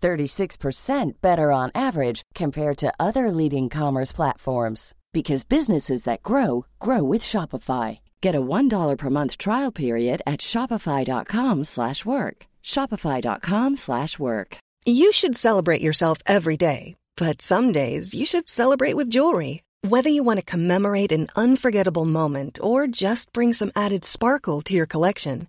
36% better on average compared to other leading commerce platforms because businesses that grow grow with Shopify. Get a $1 per month trial period at shopify.com/work. shopify.com/work. You should celebrate yourself every day, but some days you should celebrate with jewelry. Whether you want to commemorate an unforgettable moment or just bring some added sparkle to your collection,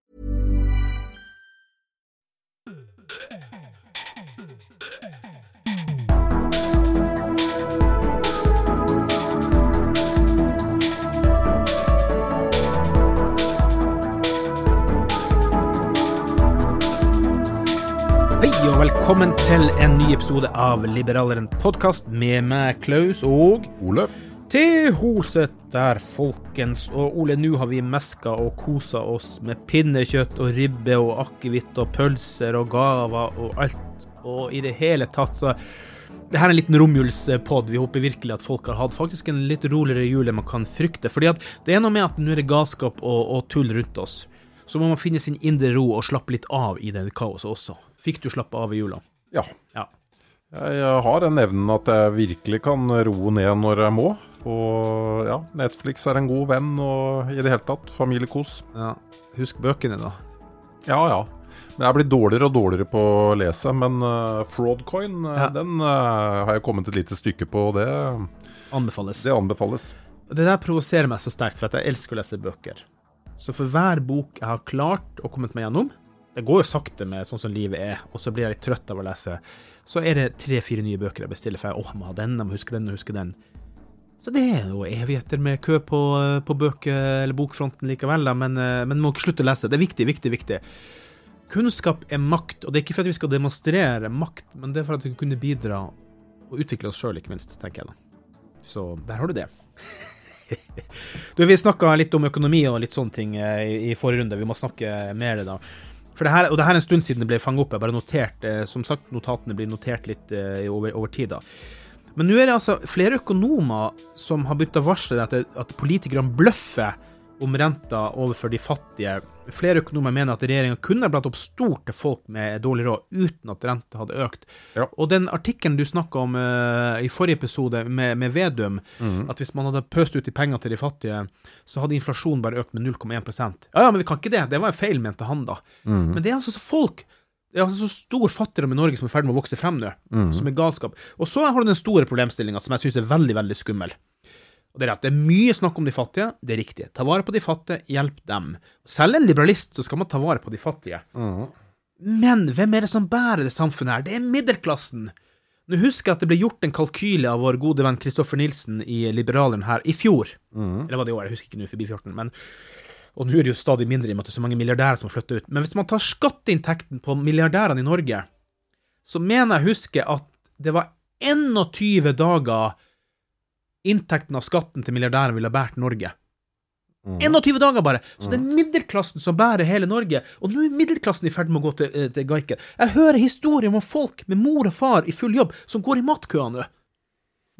Hei og velkommen til en ny episode av Liberaleren podkast med meg, Klaus og Ole. til Holset der, folkens. Og Ole, nå har vi meska og kosa oss med pinnekjøtt og ribbe og akevitt og pølser og gaver og alt. Og i det hele tatt, så det her er en liten romjulspod. Vi håper virkelig at folk har hatt faktisk en litt roligere jul enn man kan frykte. Fordi at det er noe med at nå er det galskap og, og tull rundt oss. Så må man finne sin indre ro og slappe litt av i det kaoset også. Fikk du slappe av i jula? Ja. Ja. Jeg har den evnen at jeg virkelig kan roe ned når jeg må. Og ja, Netflix er en god venn, og i det hele tatt familiekos. ja. Husk bøkene, da. Ja ja. Men jeg blir dårligere og dårligere på å lese. Men uh, Fraudcoin, eh, Ja. den uh, har jeg kommet et lite stykke på. og Det, Anbefales. det anbefales. Det der provoserer meg så sterkt, for at jeg elsker å lese bøker. Så for hver bok jeg har klart og kommet meg gjennom Det går jo sakte med sånn som livet er, og så blir jeg litt trøtt av å lese. Så er det tre-fire nye bøker jeg bestiller, for jeg, åh, jeg må ha den, jeg må huske den og huske den. Så det er jo evigheter med kø på, på bøker- eller bokfronten likevel, da, men, eh, men må ikke slutte å lese. Det er viktig, viktig, viktig. Kunnskap er makt, og det er ikke for at vi skal demonstrere makt, men det er for at vi skal kunne bidra og utvikle oss sjøl, ikke minst, tenker jeg da. Så der har du det. Du, Vi snakka litt om økonomi og litt sånne ting eh, i, i forrige runde. Vi må snakke mer da. For det her, og det her er en stund siden det ble fanget opp. Jeg bare notert, eh, Som sagt, notatene blir notert litt eh, over, over tid. da. Men nå er det altså flere økonomer som har begynt å varsle at, det, at politikerne bløffer om renta overfor de fattige. Flere økonomer mener at regjeringa kunne blatt opp stort til folk med dårlig råd uten at renta hadde økt. Ja. Og den artikkelen du snakka om uh, i forrige episode med, med Vedum, at hvis man hadde pøst ut de pengene til de fattige, så hadde inflasjonen bare økt med 0,1 Ja, ja, men vi kan ikke det. Det var en feil, mente han da. Men det er altså så folk det er altså så stor fattigdom i Norge som er i ferd med å vokse frem nå, som er galskap. Og så har du den store problemstillinga som jeg syns er veldig, veldig skummel. Og Det er rett. det er mye snakk om de fattige, det er riktig. Ta vare på de fattige, hjelp dem. Selv en liberalist så skal man ta vare på de fattige. Men hvem er det som bærer det samfunnet her? Det er middelklassen. Nå husker jeg at det ble gjort en kalkyle av vår gode venn Kristoffer Nilsen i Liberaleren her i fjor. Eller var det i år? Jeg husker ikke nå, forbi 14. Men, og nå er det jo stadig mindre i og med at det er så mange milliardærer som har flyttet ut. Men hvis man tar skatteinntekten på milliardærene i Norge, så mener jeg å huske at det var 21 dager inntekten av skatten til milliardæren ville ha båret Norge. 21 dager bare! Så det er middelklassen som bærer hele Norge. Og nå er middelklassen i ferd med å gå til, eh, til gaiken. Jeg hører historier om folk med mor og far i full jobb som går i matkøa nå.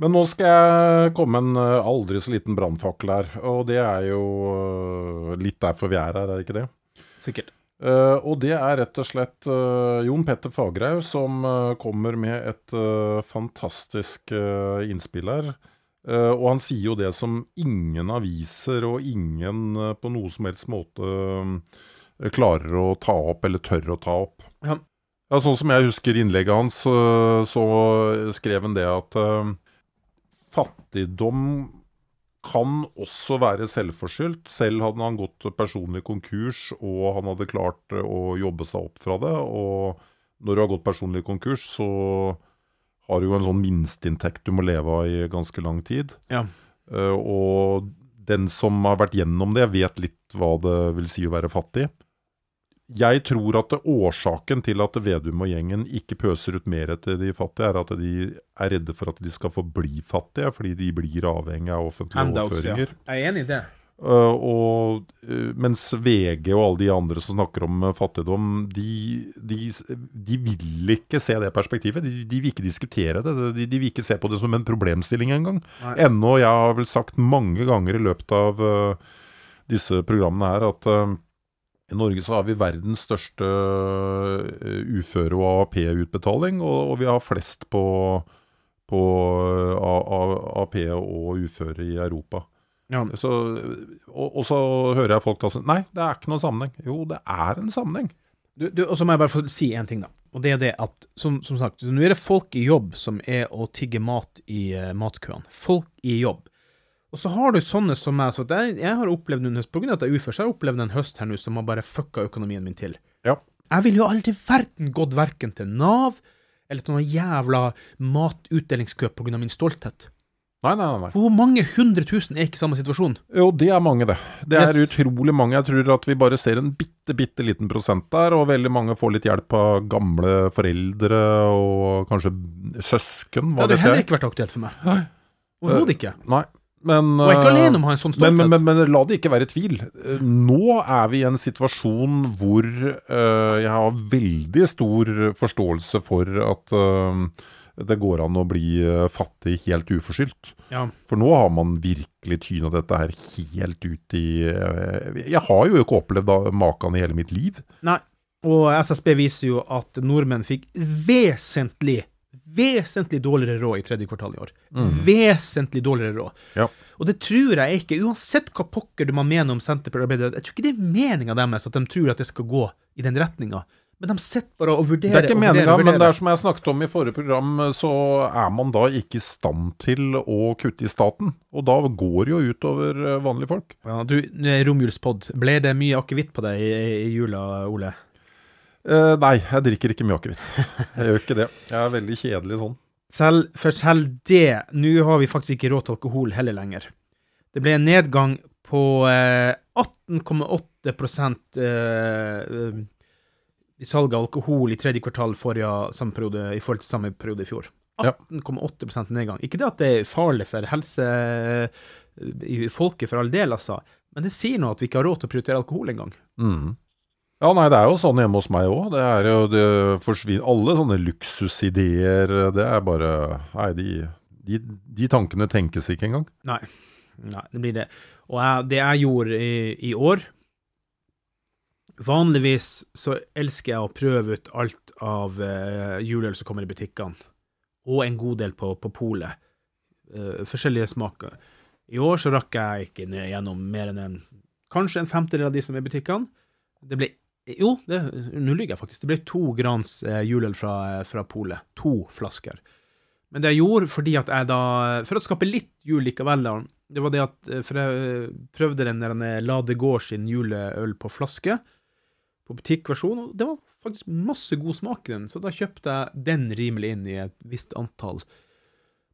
Men nå skal jeg komme en eh, aldri så liten brannfakkel her. Og det er jo eh, litt derfor vi er her, er det ikke det? Sikkert. Uh, og det er rett og slett uh, Jon Petter Fagerhaug som uh, kommer med et fantastisk innspill her. Eh, og han sier jo det som ingen aviser og ingen uh, på noe som helst måte uh, klarer å ta opp, eller tør å ta opp. Ja. Ja, sånn som jeg husker innlegget hans, så, skrev han det at fattigdom kan også være selvforskyldt. Selv hadde han gått personlig konkurs, og han hadde klart å jobbe seg opp fra det. Og når du har gått personlig konkurs, så har du jo en sånn minsteinntekt du må leve av i ganske lang tid. Ja. Uh, og den som har vært gjennom det, vet litt hva det vil si å være fattig. Jeg tror at årsaken til at Vedum og gjengen ikke pøser ut mer etter de fattige, er at de er redde for at de skal forbli fattige, fordi de blir avhengig av offentlige overføringer. ja. Jeg er enig i det. Uh, og, uh, mens VG og alle de andre som snakker om uh, fattigdom, de, de, de vil ikke se det perspektivet. De, de vil ikke diskutere det. De, de vil ikke se på det som en problemstilling engang. Ennå, jeg har vel sagt mange ganger i løpet av disse programmene her at i Norge så har vi verdens største uføre- og AAP-utbetaling, og, og vi har flest på, på A- A- AAP og uføre i Europa. Ja. Så, og, og så hører jeg folk ta sånn Nei, det er ikke noen sammenheng. Jo, det er en sammenheng. Du, du, og så må jeg bare få si en ting, da. Og det er det at, som, som sagt, nå er det folk i jobb som er å tigge mat i uh, matkøene. Folk i jobb. Og så har du sånne som meg, så jeg, jeg har opplevd en høst, på grunn av at jeg er ufør, så har jeg opplevd en høst her nå som har bare fucka økonomien min til. Ja. Jeg ville jo aldri verden gått verken til Nav eller til noen jævla matutdelingskø av min stolthet. Nei, nei, nei. For hvor mange hundre tusen er ikke i samme situasjon? Jo, det er mange, det. Det er Yes. utrolig mange. Jeg tror at vi bare ser en bitte, bitte liten prosent der, og veldig mange får litt hjelp av gamle foreldre og kanskje søsken. Hva ja, hadde har heller ikke vært aktuelt for meg. Nei. Overhodet ikke. Nei. Men, Og jeg er ikke eh, alene om å ha en sånn men, stolthet. men, men, men la det ikke være tvil. Eh, Nå er vi i en situasjon hvor uh, jeg har veldig stor forståelse for at eh, det går an å bli eh, fattig helt uforskyldt. Ja. For nå har man virkelig tyna dette her helt ut i eh, Jeg har jo ikke opplevd maken i hele mitt liv. Nei. Og SSB viser jo at nordmenn fikk vesentlig, vesentlig dårligere råd i tredje kvartal i år. Vesentlig dårligere råd. Ja. Og det tror jeg ikke, uansett hva pokker du må mene om Senterpartiet, jeg tror ikke det er meninga deres at de tror at det skal gå i den retninga. Men de sitter bare og Det er ikke meninga, men det er som jeg snakket om i forrige program, så er man da ikke i stand til å kutte i staten. Og da går det jo utover eh, vanlige folk. Ja, du, er romjulspod. Ble det mye akevitt på deg i, i jula, Ole? Eh, nei, jeg drikker ikke mye akevitt. Jeg gjør ikke det. Jeg er veldig kjedelig sånn. Selv, for selv det, nå har vi faktisk ikke råd til alkohol heller lenger. Det ble en nedgang på eh, 18,8 prosent eh, eh, i salget av alkohol i tredje kvartal forrige, samme periode, i forhold til samme periode i fjor. 18,8 prosent nedgang. Ikke det at det er farlig for helse eh, i folket, for all del, altså, men det sier nå at vi ikke har råd til å prioritere alkohol engang. Mm. Ja, nei, det er jo sånn hjemme hos meg òg. Det er jo det forsvinner Alle sånne luksusideer, det er bare Nei, de, de, de tankene tenkes ikke engang. Nei. Nei, det blir det. Og jeg, det jeg gjorde i, i år Vanligvis så elsker jeg å prøve ut alt av uh, juleøl som kommer i butikkene, og en god del på, på polet. Uh, forskjellige smaker. I år så rakk jeg ikke ned gjennom mer enn en kanskje en femtedel av de som er i butikkene. Det ble Jo, nå lyver jeg faktisk. Det ble to grans uh, juleøl fra, fra polet. To flasker. Men det jeg gjorde fordi at jeg da For å skape litt jul likevel, da, det var det at For jeg prøvde den der Lade La det gå sin juleøl på flaske, på butikkversjon, og det var faktisk masse god smak i den, så da kjøpte jeg den rimelig inn i et visst antall.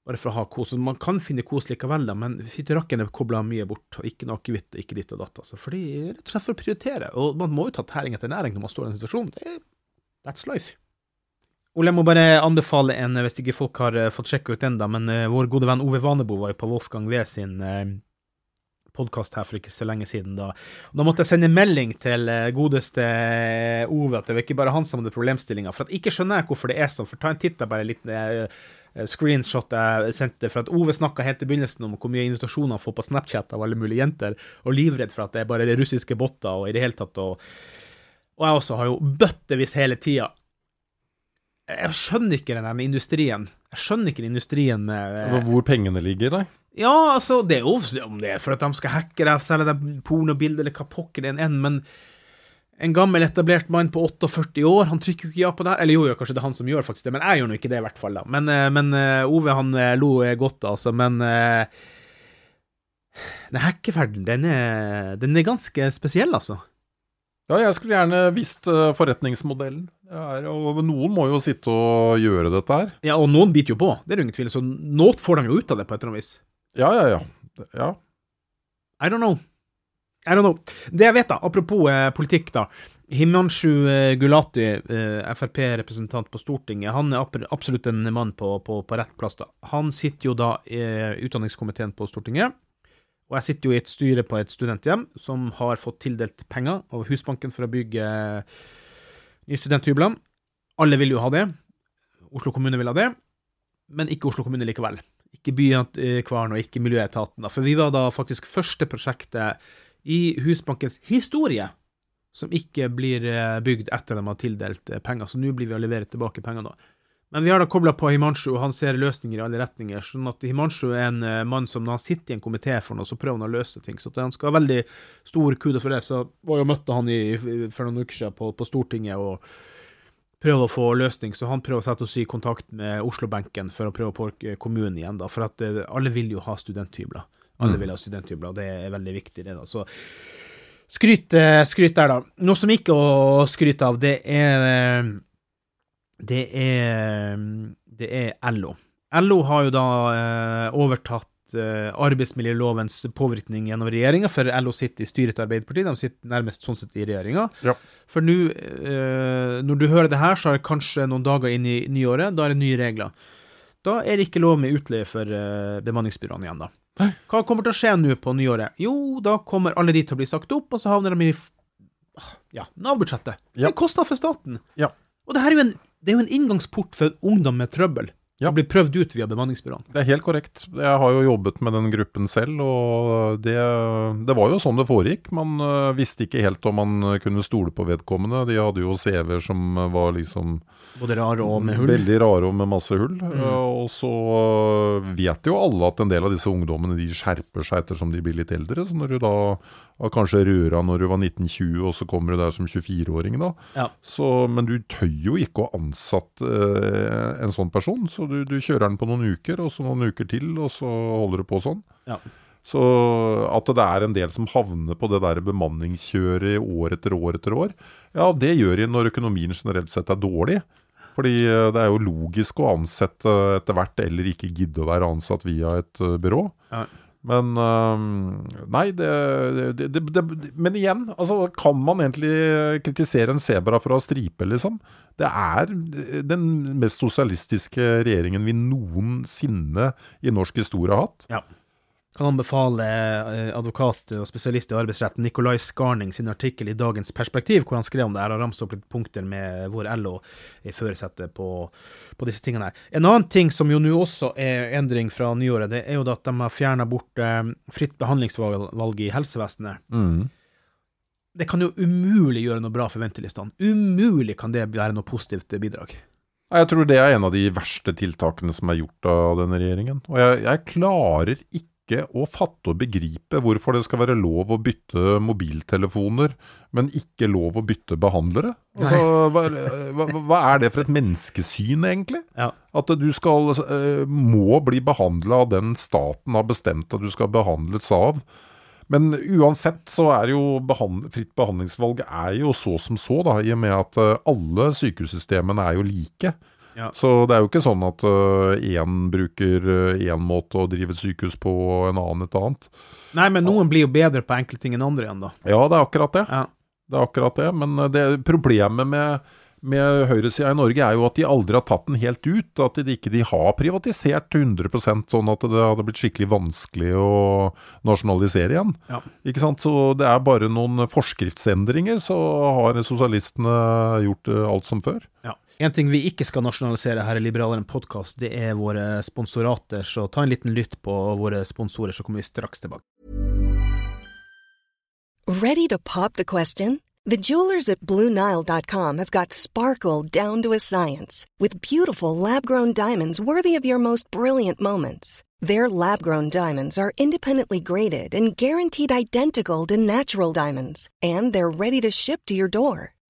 Bare for å ha kos. Man kan finne kos likevel, da, men fytterakken er kobla mye bort. Ikke noe akevitt og ikke ditt og datt. Altså. Fordi, rett og slett for å prioritere. Og man må jo ta tæring etter næring når man står i den situasjonen. Det er, that's life. Ole, jeg må bare anbefale en, hvis ikke folk har eh, fått sjekka ut den, da, men uh, vår gode venn Ove Vanebo var jo på Wolfgang V sin uh, podkast her for ikke så lenge siden. Da Da måtte jeg sende melding til eh, godeste eh, Ove at det var ikke bare han som hadde problemstillinga. For at ikke skjønner jeg hvorfor det er sånn. For ta en titt, da, bare litt liten screenshot jeg sendte. For at Ove snakka helt i begynnelsen om hvor mye invitasjoner han får på Snapchat av alle mulige jenter, og livredd for at det er bare russiske botter og i det hele tatt og Og jeg også har jo bøttevis hele tida. Jeg skjønner ikke den der industrien. Jeg skjønner ikke den industrien med Hvor pengene ligger, nei? Ja, altså, det er jo om det er for at de skal hacke deg, selge deg pornobilder eller hva pokker det enn, men en gammel, etablert mann på 48 år, han trykker jo ikke ja på det her. Eller jo, jo, kanskje det er han som gjør faktisk det, men jeg gjør nå ikke det, i hvert fall. da. Men, eh, men eh, Ove, han eh, lo godt, altså. Men den hackeferden, den er, den er ganske spesiell, altså. Ja, jeg skulle gjerne visst forretningsmodellen. Er, og noen må jo sitte og gjøre dette her. Ja, og noen biter jo på, det er det ingen tvil Så noe får de jo ut av det, på et eller annet vis. Ja, ja, ja. ja. I don't know. I don't know. Det jeg vet, da, apropos eh, politikk, da. Himanshu eh, Gulati, eh, Frp-representant på Stortinget, han er absolutt en mann på, på, på rett plass. da. Han sitter jo da i utdanningskomiteen på Stortinget. Og jeg sitter jo i et styre på et studenthjem som har fått tildelt penger av Husbanken for å bygge nye studenthybler. Alle vil jo ha det. Oslo kommune vil ha det, men ikke Oslo kommune likevel. Ikke Byantikvaren og ikke Miljøetaten. Da. For vi var da faktisk første prosjektet i Husbankens historie som ikke blir eh, bygd etter de har tildelt eh, penger. Så nå blir vi å levere tilbake penger nå. Men vi har da kobla på Himanshu, og han ser løsninger i alle retninger. sånn at Himanshu er en mann som når han sitter i en komité for noe, så prøver han å løse ting. Så han skal ha veldig stor kudos for det. Så var jo møtte han i, for noen uker siden på, på, Stortinget og prøve å få løsning. Så han prøver å sette oss i kontakt med Oslo-benken for å prøve å påvirke kommunen igjen, da. For at uh, alle vil jo ha studenthybler. Alle mm. vil ha studenthybler, og det er veldig viktig, det. da. Så skryt, eh, skryt der, da. Noe som ikke å skryte av, det er Det er Det er LO. LO har jo da eh, overtatt eh, arbeidsmiljølovens påvirkning gjennom regjeringa, for LO sitter i styret til Arbeiderpartiet. De sitter nærmest sånn sett i regjeringa. Ja. For nå, eh, når du hører det her, så er det kanskje noen dager inn i nyåret. Da er det nye regler. Da er det ikke lov med utleie for eh, bemanningsbyråene igjen, da. Hva kommer til å skje nå på nyåret? Jo, da kommer alle de til å bli sagt opp, og så havner de i ja, Nav-budsjettet. Ja. Det er kostnad for staten. Ja. Og det her er jo en, det er jo en inngangsport for ungdom med trøbbel. Ja. Blir prøvd ut via bemanningsbyråene. Det er helt korrekt. Jeg har jo jobbet med den gruppen selv, og det, det var jo sånn det foregikk. Man uh, visste ikke helt om man kunne stole på vedkommende. De hadde jo CV-er som var liksom Både rare og med hull? Veldig rare og med masse hull. Mm. Og så vet jo alle at en del av disse ungdommene de skjerper seg ettersom de blir litt eldre. Så når du da var kanskje røra når du var 1920, og så kommer du der som 24-åring, da. Ja. Så, men du tøy jo ikke å ansette eh, en sånn person, så du, du, kjører den på noen uker, og så noen uker til, og så holder du på sånn. Ja. Så at det er en del som havner på det der bemanningskjøret år etter år etter år, ja, det gjør de når økonomien generelt sett er dårlig. Fordi eh, det er jo logisk å ansette etter hvert, eller ikke gidde å være ansatt via et uh, byrå. Ja. Men uh, Nei, det, det, det, Men igjen, altså, kan man egentlig kritisere en sebra for å ha stripe, liksom? Det er den mest sosialistiske regjeringen vi noensinne i norsk historie har hatt. Ja kan anbefale eh, advokat og spesialist i arbeidsretten Nicolai Skarning sin artikkel i Dagens Perspektiv, hvor han skrev om det her og ramset opp litt punkter med hvor LO i førersetet på, på, disse tingene her. En annen ting som jo nå også er endring fra nyåret, det er jo at de har fjerna bort eh, fritt behandlingsvalg i helsevesenet. Mm. Det kan jo umulig gjøre noe bra for ventelistene. Umulig kan det være noe positivt bidrag. Jeg tror det er en av de verste tiltakene som er gjort av denne regjeringen. Og jeg, jeg klarer ikke ikke å fatte og begripe hvorfor det skal være lov å bytte mobiltelefoner, men ikke lov å bytte behandlere. Altså, hva, hva, hva, er det for et menneskesyn, egentlig? Ja. At du skal, uh, må bli behandla av den staten har bestemt at du skal behandles av. Men uansett så er jo behand fritt behandlingsvalg er jo så som så, da, i og med at uh, alle sykehussystemene er jo like. Ja. Så det er jo ikke sånn at én uh, bruker én uh, måte å drive et sykehus på, og en annen et annet. Nei, men noen blir jo bedre på enkelte ting enn andre igjen, da. Ja, det er akkurat det. Ja. Det er akkurat det. Men uh, det, problemet med, med høyresida i Norge er jo at de aldri har tatt den helt ut. At de ikke de har privatisert 100% sånn at det hadde blitt skikkelig vanskelig å nasjonalisere igjen. Ja. Ikke sant? Så det er bare noen forskriftsendringer, så har sosialistene gjort alt som før. Ja. En ting vi ikke skal nasjonalisere her i Liberaleren podkast, det er våre sponsorater, så ta en liten lytt på våre sponsorer, så kommer vi straks tilbake. Ready to pop the question? The jewelers at BlueNile.com have got sparkle down to a science with beautiful lab grown diamonds worthy of your most brilliant moments. Their lab grown diamonds are independently graded and guaranteed identical to natural diamonds, and they're ready to ship to your door.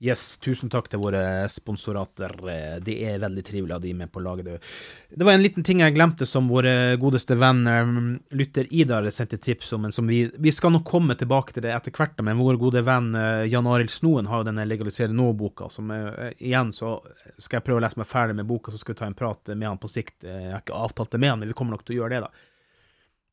Yes, tusen takk til våre sponsorater. Det er veldig trivelig av de med på laget. Det- var en liten ting jeg glemte som vår godeste venn eh, lytter Idar sendte tips om, som vi, vi skal nok komme tilbake til det etter hvert. Men vår gode venn eh, Jan Arild Snoen har jo denne Legalisere nå-boka, som eh, igjen så skal jeg prøve å lese meg ferdig med boka, så skal vi ta en prat med han på sikt. Eh, Jeg har ikke avtalt det med han, men vi kommer nok til å gjøre det, da.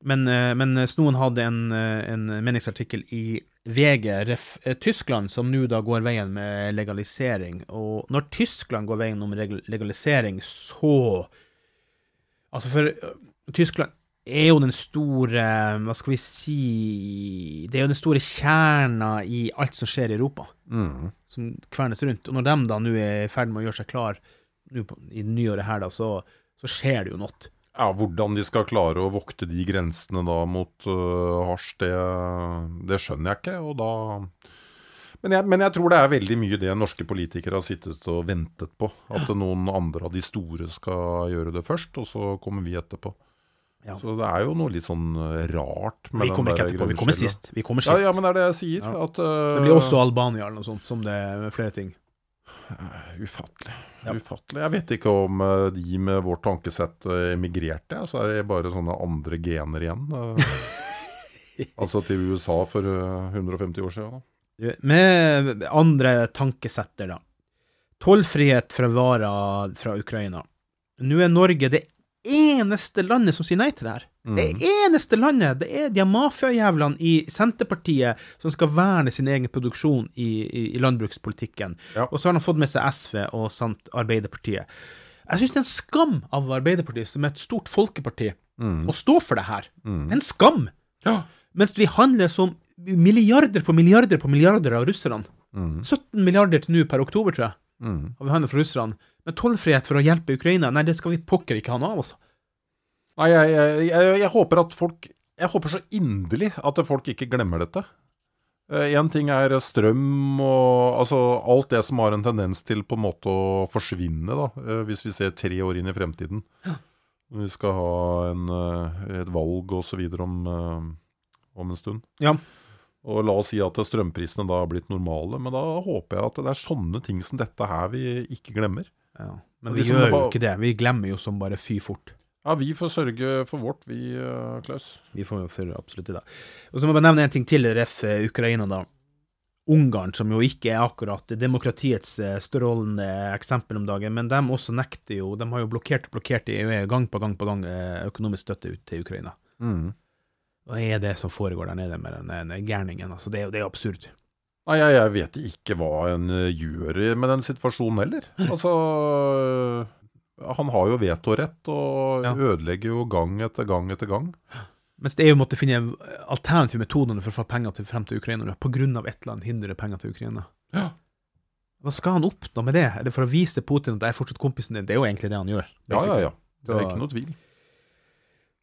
Men, eh, men Snoen hadde en, eh, en meningsartikkel i VG, ref, eh, Tyskland, som nå da går veien med legalisering. Og når Tyskland går veien om legalisering, så Altså, for Tyskland er jo den store Hva skal vi si Det er jo den store kjerna i alt som skjer i Europa, som kvernes rundt. Og når de da nå er i ferd med å gjøre seg klar nå på, i nyåret her, da, så, så skjer det jo noe. Ja, Hvordan de skal klare å vokte de grensene da mot uh, hasj, det, det skjønner jeg ikke. og da... Men jeg, men jeg tror det er veldig mye det norske politikere har sittet og ventet på. At noen andre av de store skal gjøre det først, og så kommer vi etterpå. Ja. Så det er jo noe litt sånn rart med Vi den der etterpå, vi kommer sist. Vi kommer sist. ja, men det er det jeg sier. Ja. At, uh, Det blir også Albania eller noe sånt, som det er flere ting. Ufattelig. Ja. Ufattelig. Jeg vet ikke om eh, de med vårt tankesett eh, emigrerte, så er det bare sånne andre gener igjen. eh. altså til USA for eh, 150 år siden. Da. Med andre tankesetter, da. Tollfrihet fra varer fra Ukraina. Nå er Norge det eneste landet som sier nei til det her. Det eneste landet! Det er de mafiajævlene i Senterpartiet som skal verne sin egen produksjon i, i, i landbrukspolitikken. Ja. Og så har de fått med seg SV og samt Arbeiderpartiet. Jeg syns det er en skam av Arbeiderpartiet, som er et stort folkeparti, å stå for det her. Er en skam! Mens vi handler som milliarder på milliarder på milliarder av russerne. 17 milliarder til nå per oktober, tror jeg, har vi handlet for russerne. Men tollfrihet for å hjelpe Ukraina, nei, det skal vi pokker ikke ha noe av, altså. Nei, jeg, jeg, jeg, jeg håper at folk Jeg håper så inderlig at folk ikke glemmer dette. Én ting er strøm og altså alt det som har en tendens til på en måte å forsvinne, da, eh, hvis vi ser tre år inn i fremtiden. Når vi skal ha en, eh, et valg osv. Om, eh, om en stund. Ja. Og la oss si at strømprisene da har blitt normale, men da håper jeg at det er sånne ting som dette her vi ikke glemmer. Ja. Men vi liksom gjør jo ikke det. Vi glemmer jo som bare fy fort. Ja, vi får sørge for vårt, vi, eh, Klaus. Vi får jo for absolutt det. Og så må jeg bare nevne en ting til, ref. eh, Ukraina, da. Ungarn, som jo ikke er akkurat demokratiets eh, strålende eksempel om dagen, men de også nekter jo De har jo blokkert og blokkert i EU gang på gang på gang økonomisk støtte ut til Ukraina. Hva er det som foregår der nede med den, den gærningen? Altså, det, er det er jo absurd. Nei, jeg, jeg vet ikke hva en gjør med den situasjonen heller. Altså Han har jo vetorett og Ja. ødelegger jo gang etter gang etter gang. Mens det er jo måtte finne alternative metoder for å få penger til, frem til Ukraina, på grunn av et eller annet hindrer penger til Ukraina. Ja. Hva skal han oppnå med det? Er det for å vise Putin at jeg er fortsatt kompisen din? Det er jo egentlig det han gjør. Ja, ja, ja. Det er ikke noe tvil.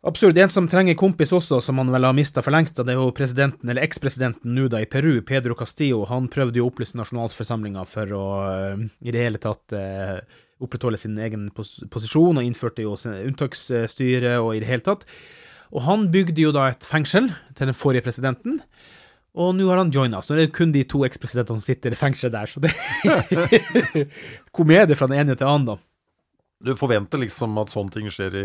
Absurd. En som trenger kompis også, som han vel har mista for lengst, det er jo presidenten, eller ekspresidenten nå da i Peru, Pedro Castillo. Han prøvde jo å opplyse nasjonalforsamlinga for å eh, i det hele tatt eh, opprettholde sin egen pos posisjon, og innførte jo unntaksstyre og i det hele tatt. Og han bygde jo da et fengsel til den forrige presidenten. Og nå har han joina, så det er kun de to ekspresidentene som sitter i fengselet der. Så det Komedie fra den ene til den andre. Du forventer liksom at sånne ting skjer i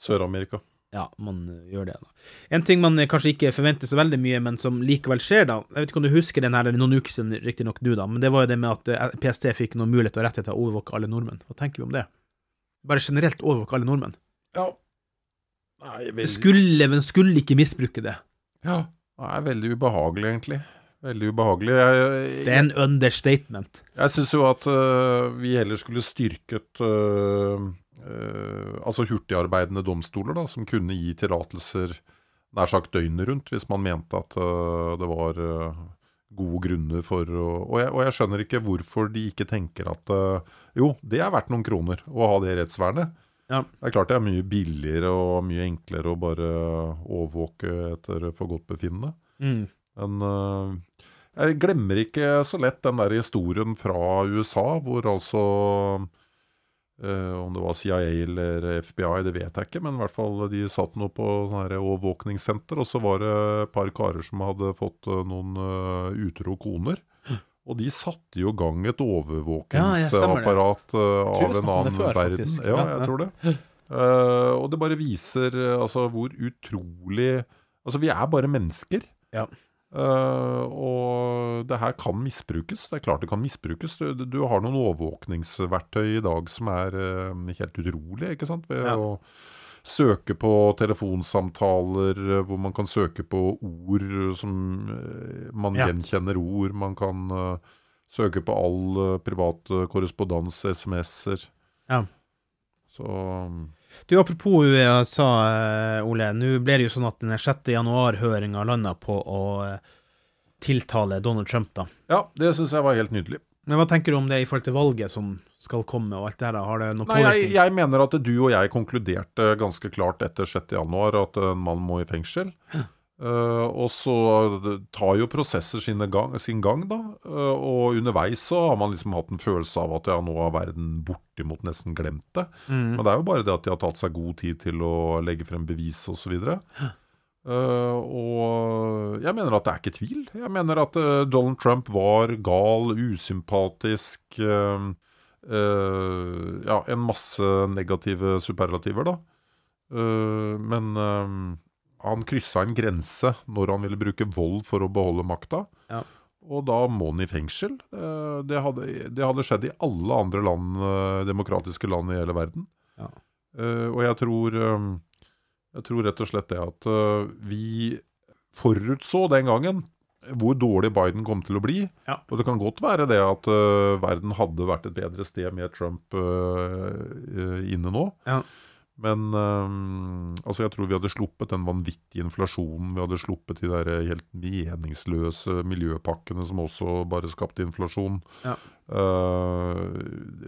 Sør-Amerika. Ja, man eh, gjør det. da. En ting man eh, kanskje ikke forventer så veldig mye, men som likevel skjer, da. Jeg vet ikke om du husker den her, eller noen uker siden, riktignok du, da, men det var jo det med at eh, PST fikk noen mulighet og rettighet til å overvåke alle nordmenn. Hva tenker vi om det? Bare generelt overvåke alle nordmenn. Ja. Nei, veldig, skulle, men skulle ikke misbruke det. ja, det er veldig ubehagelig, egentlig. Veldig ubehagelig. Jeg, Det er en understatement. Jeg syns jo at uh, vi heller skulle styrket øh, altså hurtigarbeidende domstoler, da, som kunne gi tillatelser nær sagt døgnet rundt, hvis man mente at øh, det var øh, gode grunner for og jeg, og jeg skjønner ikke hvorfor de ikke tenker at jo, det er verdt noen kroner å ha det rettsvernet. Ja. Det er klart det er mye billigere og mye enklere å bare overvåke etter forgodtbefinnende. Mm. Men jeg glemmer ikke så lett den der historien fra USA, hvor altså øh, Om det var CIA eller FBI, det vet jeg ikke, men i hvert fall de satt nå på overvåkningssenter, og så var det et par karer som hadde fått øh, noen uh, utro koner. Og de satte jo i gang et overvåkingsapparat uh, av en annen før, verden. faktisk. Ja, jeg tror det. Eh, og det bare viser eh, altså, hvor utrolig Altså, vi er bare mennesker. Ja. Eh, og det her kan misbrukes. Det er klart det kan misbrukes. Du, du- har noen overvåkningsverktøy i dag som er uh, helt utrolige, ikke sant? Ved Ja. å søke på telefonsamtaler eh, hvor man kan søke på ord som uh, man Ja. gjenkjenner ord. Man kan søke på all uh, privat korrespondanse, SMS-er. Ja. Så Du, apropos USA, eh, Ole. Nå ble det jo sånn at den 6. januar-høringa landa på å eh, tiltale Donald Trump, da. ja, det syns jeg var helt nydelig. Men hva tenker du om det i forhold til valget som skal komme, og alt det her? Har det noe Nei, jeg, jeg mener at du og jeg konkluderte ganske klart etter 6. januar at en mann må i fengsel. Eh, og så tar jo prosesser gang, sin gang, da. Uh, og underveis så har man liksom hatt en følelse av at ja, nå har verden bortimot nesten glemt det. Men det er jo bare det at de har tatt seg god tid til å legge frem bevis osv. Uh, og jeg mener at det er ikke tvil. Jeg mener at uh, Donald Trump var gal, usympatisk Ja, en masse negative superlativer, da. Men han kryssa en grense når han ville bruke vold for å beholde makta. Ja. Og da må han i fengsel. Eh, det, hadde, det hadde skjedd i alle andre land, eh, demokratiske land i hele verden. Ja. Eh, og jeg tror Jeg tror rett og slett det at vi forutså den gangen hvor dårlig Biden kom til å bli. Ja. Og det kan godt være det at verden hadde vært et bedre sted med Trump inne nå. Ja. Men um, altså jeg tror vi hadde sluppet den vanvittige inflasjonen. Vi hadde sluppet de der helt meningsløse miljøpakkene som også bare skapte inflasjon. Ja. Uh,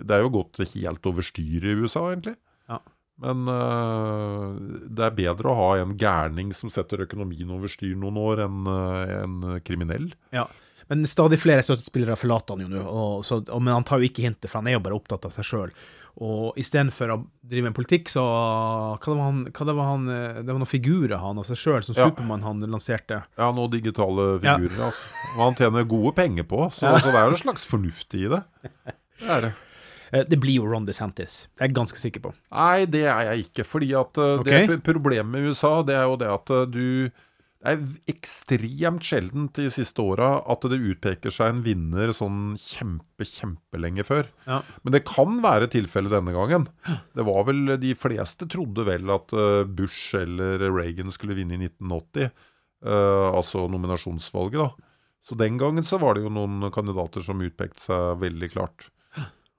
det er jo gått helt over styr i USA, egentlig. Ja. Men uh, det er bedre å ha en gærning som setter økonomien over styr noen år, enn uh, en kriminell. Ja. Men stadig flere støttespillere forlater han jo nå, men han tar jo ikke hintet, for han er jo bare opptatt av seg sjøl. Og istedenfor å drive med politikk, så hva det var han, det, var han eh, det var noen figurer han av seg sjøl, som Ja. Supermann han lanserte. Ja, noen digitale Ja. figurer. Altså. Og han tjener gode penger på, så, så det er jo en slags fornuft i det. Det er det. Eh, Det blir jo Ron DeSantis, det er jeg ganske sikker på. Nei, det er jeg ikke. Fordi at uh, Ok. det problemet med USA, det er jo det at du Det er ekstremt sjeldent de siste åra at det utpeker seg en vinner sånn kjempe, kjempelenge før. Ja. Men det kan være tilfellet denne gangen. Det var vel De fleste trodde vel at uh, Bush eller Reagan skulle vinne i 1980. uh, altså nominasjonsvalget, da. Så den gangen så var det jo noen kandidater som utpekte seg veldig klart.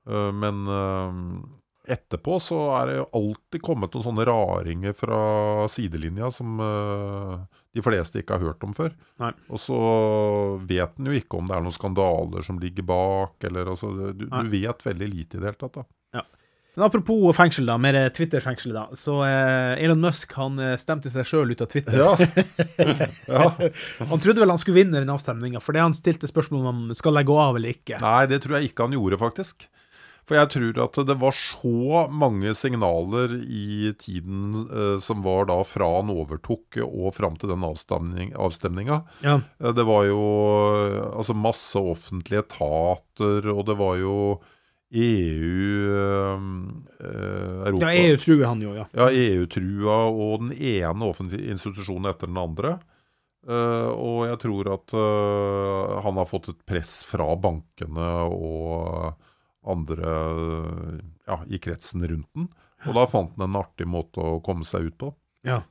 Uh, men uh, etterpå så er det jo alltid kommet noen sånne raringer fra sidelinja som uh, de fleste ikke har hørt om før. Nei. Og så vet en jo ikke om det er noen skandaler som ligger bak, eller altså Du, du vet veldig lite i det hele tatt, da. Men apropos fengsel, da, mer Twitter-fengsel, da. Så eh, Elon Musk han eh, stemte seg sjøl ut av Twitter. ja. Han trodde vel han skulle vinne den avstemninga, fordi han stilte spørsmål om han skal legge av eller ikke. Nei, det tror jeg ikke han gjorde, faktisk. For jeg tror at det var så mange signaler i tiden eh, som var da fra han overtok og fram til den avstemning, avstemninga. Ja. Eh, Det var jo eh, altså masse offentlige etater, og det var jo EU eh, eh, Europa. Ja, EU truer han jo, ja. Ja, EU-trua og den ene offentlige institusjonen etter den andre. Eh, og jeg tror at eh, han har fått et press fra bankene og andre ja, i kretsen rundt den. Og da fant han en artig måte å komme seg ut på. Ja.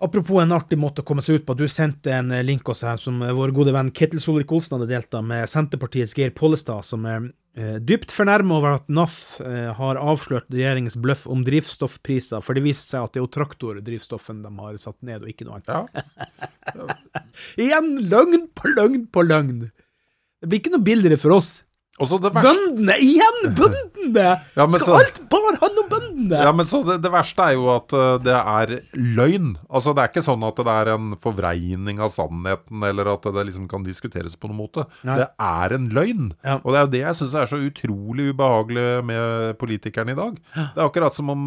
Apropos en artig måte å komme seg ut på. Du sendte en eh, link også her som eh, vår gode venn Ketil Solvik-Olsen hadde delt av med Senterpartiets Geir Pollestad, som er eh, dypt fornærmet over at NAF har avslørt regjeringens bløff om drivstoffpriser, for det viser seg at det er jo traktordrivstoffen de har satt ned, og ikke noe annet. Ja. Igjen løgn på løgn på løgn. Det blir ikke noe billigere for oss. Og så det Bøndene! Igjen bøndene! Ja, Skal så- alt bare handle om bøndene? Ja, men så det, det verste er jo at eh, det er løgn. Altså Det er ikke sånn at det er en forvreining av sannheten, eller at det liksom kan diskuteres på noen måte. Nei. Det er en løgn. Ja. Og det er jo det jeg syns er så utrolig ubehagelig med politikerne i dag. Det er akkurat som om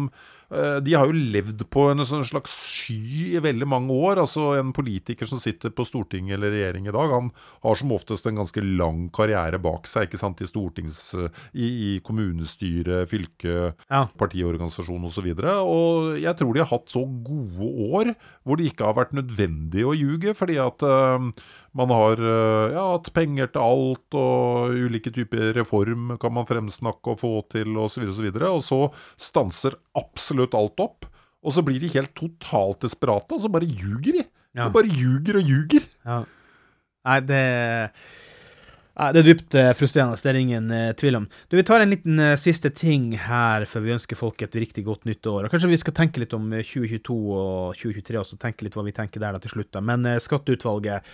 de har jo levd på en sånn slags sky i veldig mange år. Altså En politiker som sitter på Stortinget eller regjering i dag, han har som oftest en ganske lang karriere bak seg. ikke sant, I stortings... I, i kommunestyre, fylke, Ja. partiorganisasjon osv. Og, så og jeg tror de har hatt så gode år hvor det ikke har vært nødvendig å ljuge, fordi at eh, man har eh, ja, hatt penger til alt, og ulike typer reform kan man fremsnakke og få til, osv., osv. Og så stanser absolutt alt opp. Og så blir de helt totalt desperate, og så bare ljuger de. Ja. De bare ljuger og ljuger. Ja. Nei, det Nei, Det er dypt eh, frustrerende, det er ingen eh, tvil om. Du, Vi tar en liten siste ting her før vi ønsker folk et riktig godt nytt år. Og Kanskje vi skal tenke litt om eh, 2022 og 2023 også, tenke litt hva vi tenker der da til slutt. da. Men Skatteutvalget,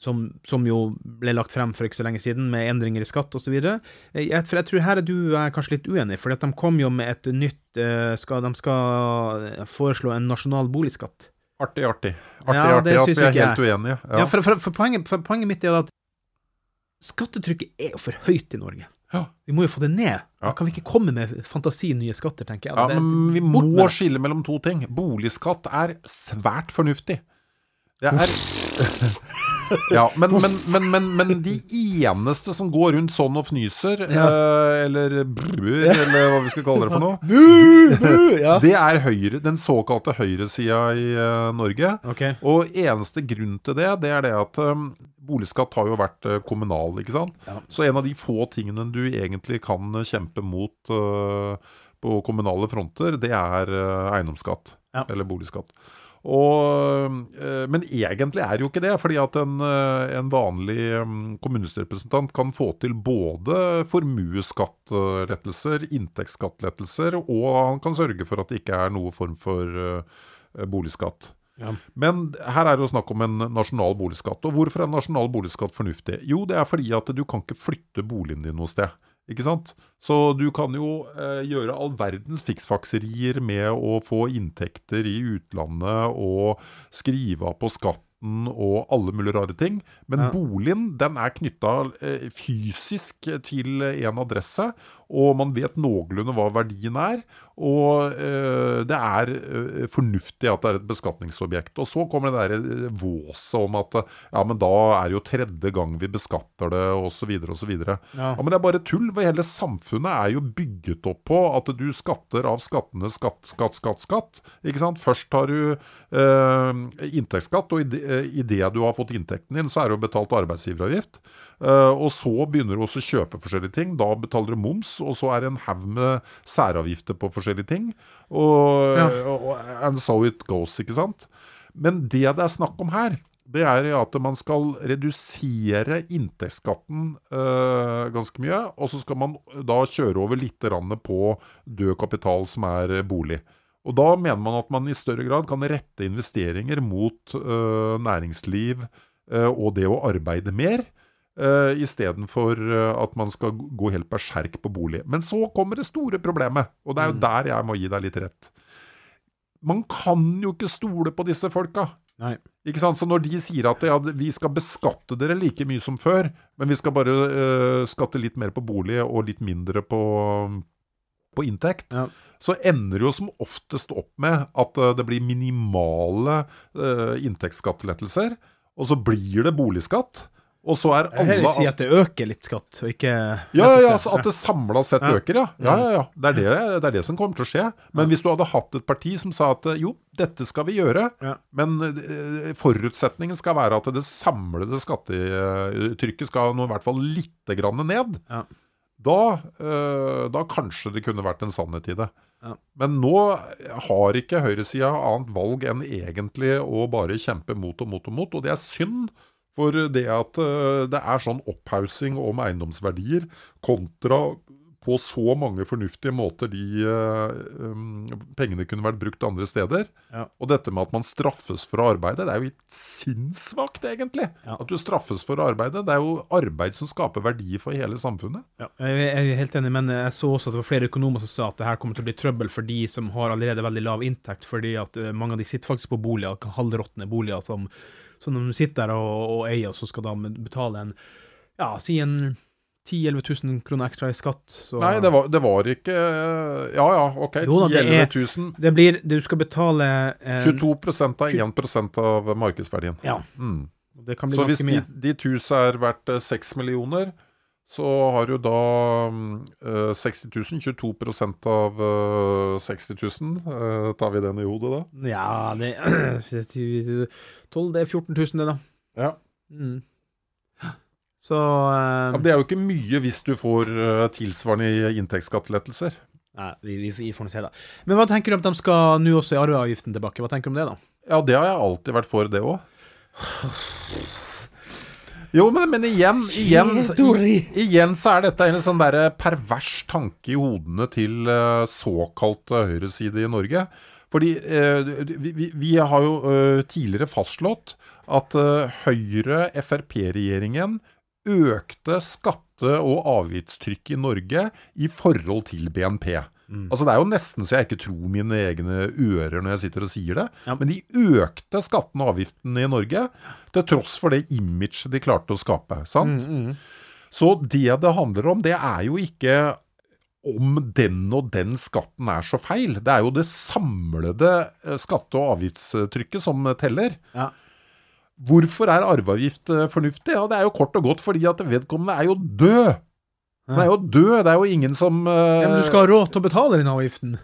som, som jo ble lagt frem for ikke så lenge siden, med endringer i skatt osv. Jeg, for jeg tror her er du er kanskje litt uenig, for de kom jo med et nytt eh, skal, De skal eh, foreslå en nasjonal boligskatt. Artig, artig. Artig, Ja, artig at vi er helt uenige. Ja, for, for, for, poenget, for poenget mitt er at skattetrykket er jo for høyt i Norge. Ja. Vi må jo få det ned. Da kan vi ikke komme med fantasi nye skatter, tenker jeg. Ja, men vi må skille mellom to ting. Boligskatt er svært fornuftig. Det er Ja, men, men, men, men, men de eneste som går rundt sånn og fnyser, eh, eller bruer, eller hva vi skal kalle det for noe, Bu, bu, ja. det er høyre, den såkalte høyresida i eh, Norge. Okay. Og eneste grunn til det, det er det at um, boligskatt har jo vært eh, kommunal, ikke sant? Ja. Så en av de få tingene du egentlig kan eh, kjempe mot uh, på kommunale fronter, det er uh, eiendomsskatt. Ja. Eller boligskatt. Og, eh, men egentlig er det jo ikke det, fordi at en, eh, en vanlig um, kommunestyrerepresentant kan få til både formuesskattlettelser, inntektsskattlettelser, og han kan sørge for at det ikke er noe form for eh, boligskatt. Ja. Men her er det jo snakk om en nasjonal boligskatt. Og hvorfor er en nasjonal boligskatt fornuftig? Jo, det er fordi at du kan ikke flytte boligen din noe sted. Ikke sant? Så du kan jo eh, gjøre all verdens fiksfakserier med å få inntekter i utlandet og skrive av på skatten og alle mulige rare ting. Men Ja. boligen den er knytta eh, fysisk til en adresse, og man vet noenlunde hva verdien er. Og eh, det er eh, fornuftig at det er et beskatningsobjekt. Og så kommer det der eh, våset om at ja, men da er det jo tredje gang vi beskatter det, osv., osv. Ja. Ja. men det er bare tull. For hele samfunnet er jo bygget opp på at du skatter av skattene skatt, skatt, skatt, skatt. Ikke sant? Først har du eh, inntektsskatt, og i det du har fått inntekten din, så er det jo betalt arbeidsgiveravgift. Eh, og så begynner du også å kjøpe forskjellige ting. Da betaler du moms, og så er det en haug med særavgifter på forskjellige ting. Og, Ja. og, and so it goes, ikke sant. Men det det er snakk om her, det er at man skal redusere inntektsskatten øh, ganske mye, og så skal man da kjøre over litt på død kapital som er bolig. Og da mener man at man i større grad kan rette investeringer mot øh, næringsliv øh, og det å arbeide mer, uh, istedenfor uh, at man skal gå helt berserk på bolig. Men så kommer det store problemet, og det er jo der jeg må gi deg litt rett. Man kan jo ikke stole på disse folka. Nei. Ikke sant? Så når de sier at ja, vi skal beskatte dere like mye som før, men vi skal bare uh, skatte litt mer på bolig og litt mindre på, på inntekt, Ja. så ender det jo som oftest opp med at uh, det blir minimale uh, inntektsskattelettelser, og så blir det boligskatt. Og så er Jeg vil heller si at det øker litt skatt, og ikke ja, ja, ja, altså at det samla sett Ja. øker, ja. Ja, ja, ja. Det er det, det er det som kommer til å skje. Men hvis du hadde hatt et parti som sa at jo, dette skal vi gjøre, men eh, forutsetningen skal være at det samlede skattetrykket skal nå i hvert fall litt grann ned, da, eh, da kanskje det kunne vært en sannhet i det. Ja. Men nå har ikke høyresida annet valg enn egentlig å bare kjempe mot og mot og mot, og det er synd. For det at eh, det er sånn opphaussing om eiendomsverdier kontra på så mange fornuftige måter de eh, um, pengene kunne vært brukt andre steder. Ja. Og dette med at man straffes for å arbeide, det er jo litt sinnssvakt, egentlig. Ja. At du straffes for å arbeide. Det er jo arbeid som skaper verdi for hele samfunnet. Ja, jeg jeg er helt enig, men jeg så også at det var flere økonomer som sa at det her kommer til å bli trøbbel for de som har allerede veldig lav inntekt, fordi at eh, mange av de sitter faktisk på boliger, halvråtne boliger, som, som de sitter der og, og eier, så skal de betale en ja, si en 10 000-11 000 kroner ekstra i skatt. Så Nei, det var, det var ikke eh, Ja ja, ok. Jo da, 10 det er- 11 000. det blir Du skal betale eh, 22% av 1% av markedsverdien. Ja. Mm. Det kan bli Så hvis mye. ditt hus er verdt eh, 6 millioner, så har du da mm, eh, 60 000. 22% av eh, 60 000. Eh, tar vi den i hodet, da? Ja, det 12, det er 14 000, det, da. Ja. Mm. Så uh, ja det er jo ikke mye hvis du får uh, tilsvarende inntektsskattelettelser. Nei, vi, vi, vi får nå se, da. Men hva tenker du om at de skal nå også i arveavgiften tilbake? Hva tenker du om det, da? Ja, det har jeg alltid vært for, det òg. Jo, men, men igjen, igjen, i, igjen så er dette en sånn der pervers tanke i hodene til uh, såkalte høyreside i Norge. Fordi eh, vi, vi, vi har jo eh, tidligere fastslått at eh, Høyre-Frp-regjeringen økte skatte- og avgiftstrykket i Norge i forhold til BNP. Altså Det er jo nesten så jeg ikke tror mine egne ører når jeg sitter og sier det. Ja. Men de økte skattene og avgiftene i Norge til tross for det imaget de klarte å skape. sant? Så det det handler om, det er jo ikke om den og den skatten er så feil. Det er jo det samlede eh, skatte- og avgiftstrykket som teller. Ja. Hvorfor er arveavgift eh, fornuftig? Ja, Det er jo kort og godt fordi at vedkommende er jo død. Han er jo død. Det er jo ingen som uh... Ja, men du skal ha råd til å betale den avgiften.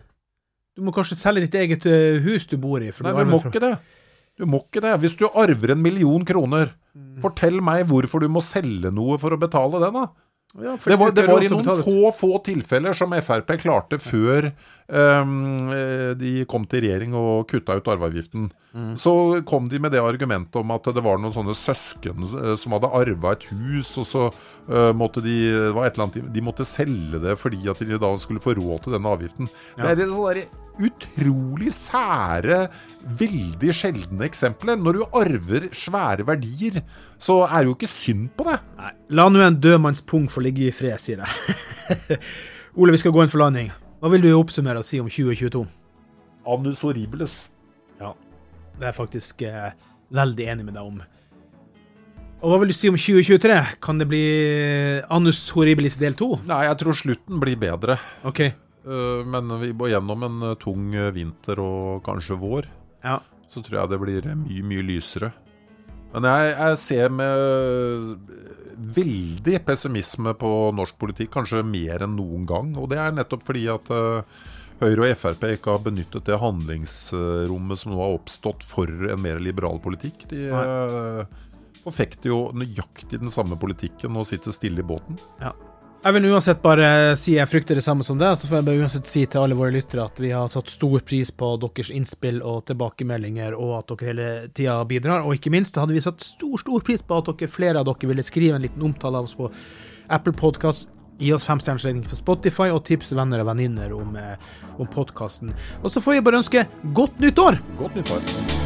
Du må kanskje selge ditt eget eh, hus du bor i. Nei, du du må fra- ikke det. Du må ikke det. Hvis du arver en million kroner, fortell meg hvorfor du må selge noe for å betale den, da. Ja, Det var, det var i noen få, få tilfeller som Frp klarte før eh, de kom til regjering og kutta ut arveavgiften. Mm. Så kom de med det argumentet om at det var noen sånne søsken eh, som hadde arva et hus, og så uh, måtte de det var et eller annet, de måtte selge det fordi at de da skulle få råd til denne avgiften. Det er en sånn utrolig sære, veldig sjeldne eksempler. Når du arver svære verdier, så er det jo ikke synd på det. Nei, La nå en død manns pung få ligge i fred, sier jeg. Ole, vi skal gå inn for landing. Hva vil du oppsummere og si om 2022? Anus horribilis. Ja, det er jeg faktisk eh, veldig enig med deg om. Og hva vil du si om 2023? Kan det bli Anus horribilis del 2? Nei, jeg tror slutten blir bedre. OK. Eh, Men vi må gjennom en eh, tung eh, vinter og kanskje vår. Ja. Så tror jeg det blir mye, mye lysere. Men jeg, jeg ser med veldig pessimisme på norsk politikk, kanskje mer enn noen gang. Og det er nettopp fordi at Høyre og Frp ikke har benyttet det handlingsrommet som nå har oppstått for en mer liberal politikk. De eh, forfekter jo nøyaktig den samme politikken og sitter stille i båten. Ja. Jeg vil uansett bare si jeg frykter det samme som deg. Så får jeg bare uansett si til alle våre lyttere at vi har satt stor pris på deres innspill og tilbakemeldinger, og at dere hele tida bidrar. Og ikke minst hadde vi satt stor, stor pris på at dere, flere av dere ville skrive en liten omtale av oss på Apple Podcast. Gi oss femstjerners rating på Spotify, og tips venner og venninner om, eh, om podkasten. Og så får jeg bare ønske godt nytt år! Godt nyttår.